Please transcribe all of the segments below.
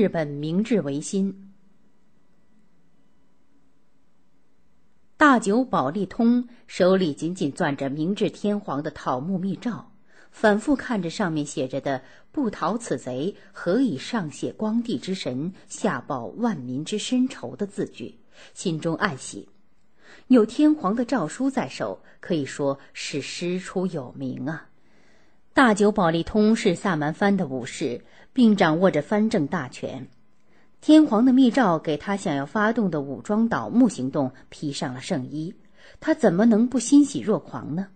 日本明治维新。大久保利通手里紧紧攥着明治天皇的桃木密诏，反复看着上面写着的“不讨此贼，何以上写光帝之神，下报万民之深仇”的字句，心中暗喜。有天皇的诏书在手，可以说是师出有名啊。大久保利通是萨满藩的武士，并掌握着藩政大权。天皇的密诏给他想要发动的武装倒幕行动披上了圣衣，他怎么能不欣喜若狂呢？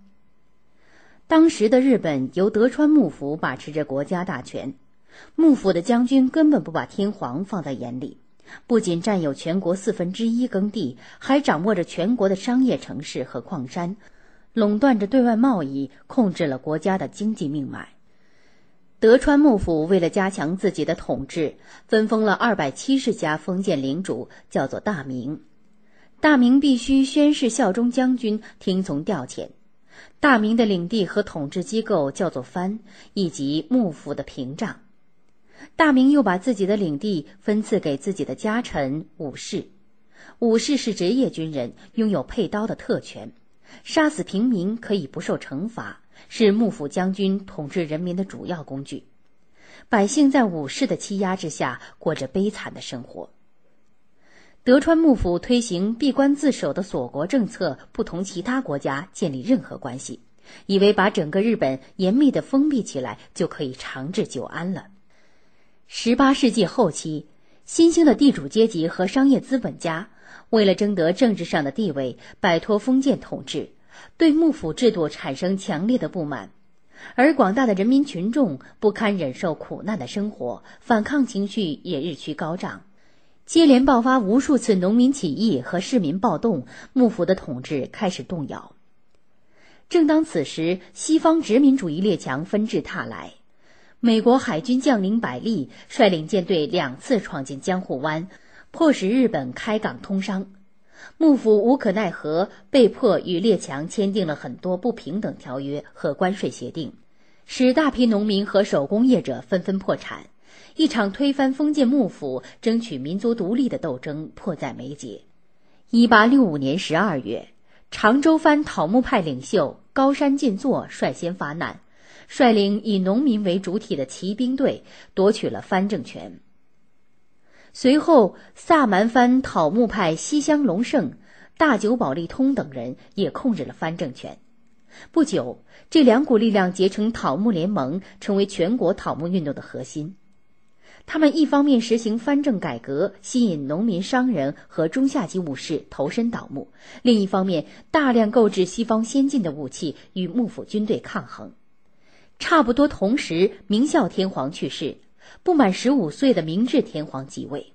当时的日本由德川幕府把持着国家大权，幕府的将军根本不把天皇放在眼里。不仅占有全国四分之一耕地，还掌握着全国的商业城市和矿山，垄断着对外贸易，控制了国家的经济命脉。德川幕府为了加强自己的统治，分封了二百七十家封建领主，叫做大名。大名必须宣誓效忠将军，听从调遣。大名的领地和统治机构叫做藩，以及幕府的屏障。大明又把自己的领地分赐给自己的家臣武士，武士是职业军人，拥有配刀的特权，杀死平民可以不受惩罚，是幕府将军统治人民的主要工具。百姓在武士的欺压之下过着悲惨的生活。德川幕府推行闭关自守的锁国政策，不同其他国家建立任何关系，以为把整个日本严密的封闭起来就可以长治久安了。十八世纪后期，新兴的地主阶级和商业资本家为了争得政治上的地位，摆脱封建统治，对幕府制度产生强烈的不满，而广大的人民群众不堪忍受苦难的生活，反抗情绪也日趋高涨，接连爆发无数次农民起义和市民暴动，幕府的统治开始动摇。正当此时，西方殖民主义列强纷至沓来。美国海军将领百利率领舰队两次闯进江户湾，迫使日本开港通商。幕府无可奈何，被迫与列强签订了很多不平等条约和关税协定，使大批农民和手工业者纷纷破产。一场推翻封建幕府、争取民族独立的斗争迫在眉睫。一八六五年十二月，长州藩讨木派领袖高山进作率先发难。率领以农民为主体的骑兵队夺取了藩政权。随后，萨满藩讨木派西乡隆盛、大久保利通等人也控制了藩政权。不久，这两股力量结成讨木联盟，成为全国讨木运动的核心。他们一方面实行藩政改革，吸引农民、商人和中下级武士投身倒木；另一方面，大量购置西方先进的武器，与幕府军队抗衡。差不多同时，明孝天皇去世，不满十五岁的明治天皇即位。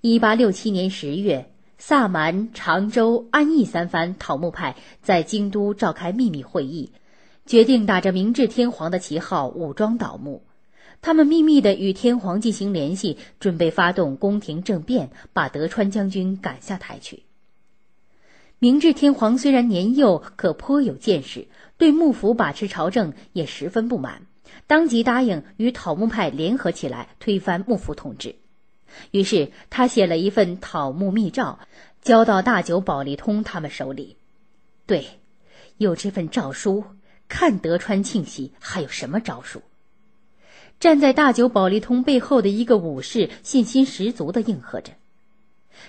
一八六七年十月，萨满、长州、安艺三藩讨木派在京都召开秘密会议，决定打着明治天皇的旗号武装倒幕。他们秘密地与天皇进行联系，准备发动宫廷政变，把德川将军赶下台去。明治天皇虽然年幼，可颇有见识。对幕府把持朝政也十分不满，当即答应与讨木派联合起来推翻幕府统治。于是他写了一份讨木密诏，交到大久保利通他们手里。对，有这份诏书，看德川庆喜还有什么招数？站在大久保利通背后的一个武士信心十足地应和着。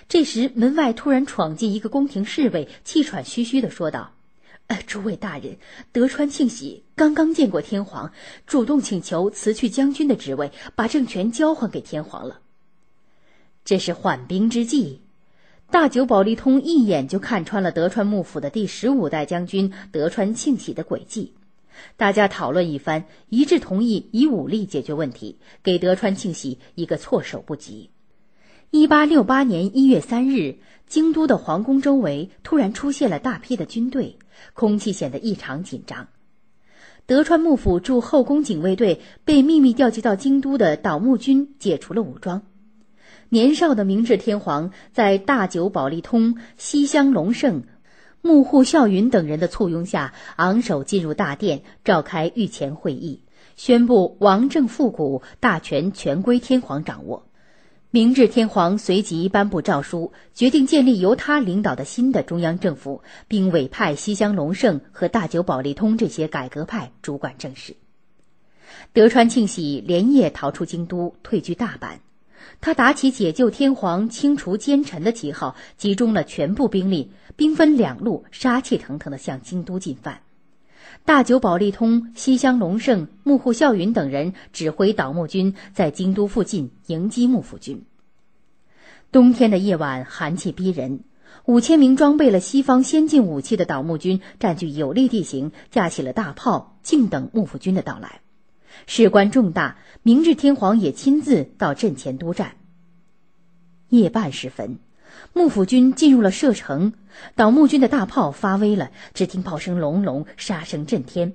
这时门外突然闯进一个宫廷侍卫，气喘吁吁地说道。呃，诸位大人，德川庆喜刚刚见过天皇，主动请求辞去将军的职位，把政权交还给天皇了。这是缓兵之计。大久保利通一眼就看穿了德川幕府的第十五代将军德川庆喜的诡计。大家讨论一番，一致同意以武力解决问题，给德川庆喜一个措手不及。一八六八年一月三日，京都的皇宫周围突然出现了大批的军队。空气显得异常紧张。德川幕府驻后宫警卫队被秘密调集到京都的倒幕军解除了武装。年少的明治天皇在大久保利通、西乡隆盛、幕户孝允等人的簇拥下，昂首进入大殿，召开御前会议，宣布王政复古，大权全归天皇掌握。明治天皇随即颁布诏书，决定建立由他领导的新的中央政府，并委派西乡隆盛和大久保利通这些改革派主管政事。德川庆喜连夜逃出京都，退居大阪。他打起解救天皇、清除奸臣的旗号，集中了全部兵力，兵分两路，杀气腾腾地向京都进犯。大久保利通、西乡隆盛、幕户孝允等人指挥倒幕军在京都附近迎击幕府军。冬天的夜晚寒气逼人，五千名装备了西方先进武器的倒幕军占据有利地形，架起了大炮，静等幕府军的到来。事关重大，明治天皇也亲自到阵前督战。夜半时分。幕府军进入了射程，倒幕军的大炮发威了，只听炮声隆隆，杀声震天。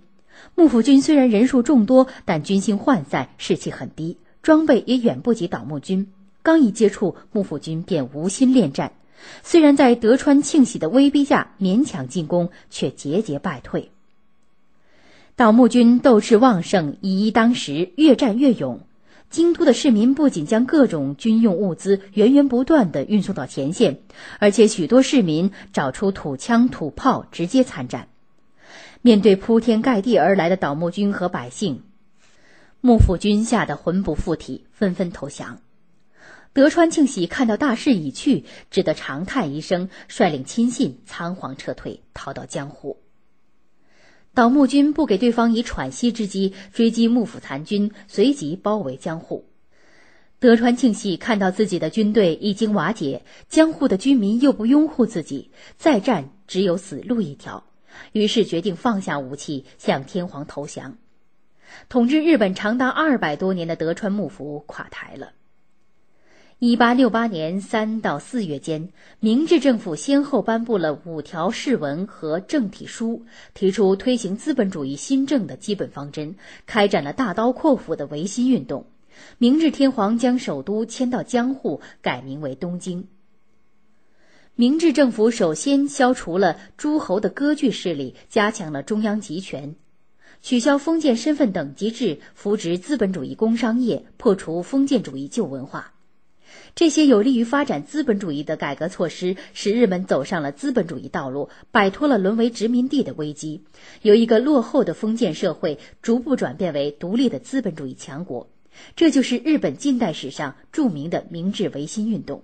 幕府军虽然人数众多，但军心涣散，士气很低，装备也远不及倒幕军。刚一接触，幕府军便无心恋战，虽然在德川庆喜的威逼下勉强进攻，却节节败退。倒幕军斗志旺盛，以一当十，越战越勇。京都的市民不仅将各种军用物资源源不断地运送到前线，而且许多市民找出土枪土炮直接参战。面对铺天盖地而来的倒幕军和百姓，幕府军吓得魂不附体，纷纷投降。德川庆喜看到大势已去，只得长叹一声，率领亲信仓皇撤退，逃到江户。倒幕军不给对方以喘息之机，追击幕府残军，随即包围江户。德川庆喜看到自己的军队已经瓦解，江户的居民又不拥护自己，再战只有死路一条，于是决定放下武器，向天皇投降。统治日本长达二百多年的德川幕府垮台了。一八六八年三到四月间，明治政府先后颁布了五条誓文和政体书，提出推行资本主义新政的基本方针，开展了大刀阔斧的维新运动。明治天皇将首都迁到江户，改名为东京。明治政府首先消除了诸侯的割据势力，加强了中央集权，取消封建身份等级制，扶植资本主义工商业，破除封建主义旧文化。这些有利于发展资本主义的改革措施，使日本走上了资本主义道路，摆脱了沦为殖民地的危机，由一个落后的封建社会逐步转变为独立的资本主义强国。这就是日本近代史上著名的明治维新运动。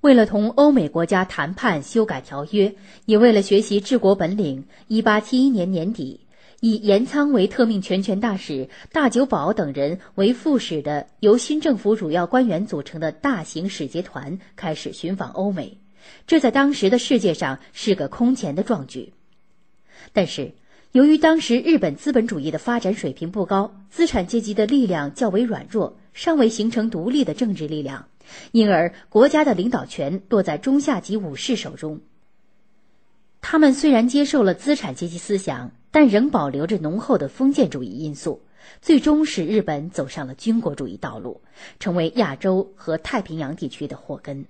为了同欧美国家谈判修改条约，也为了学习治国本领，一八七一年年底。以岩仓为特命全权大使、大久保等人为副使的由新政府主要官员组成的大型使节团开始寻访欧美，这在当时的世界上是个空前的壮举。但是，由于当时日本资本主义的发展水平不高，资产阶级的力量较为软弱，尚未形成独立的政治力量，因而国家的领导权落在中下级武士手中。他们虽然接受了资产阶级思想。但仍保留着浓厚的封建主义因素，最终使日本走上了军国主义道路，成为亚洲和太平洋地区的祸根。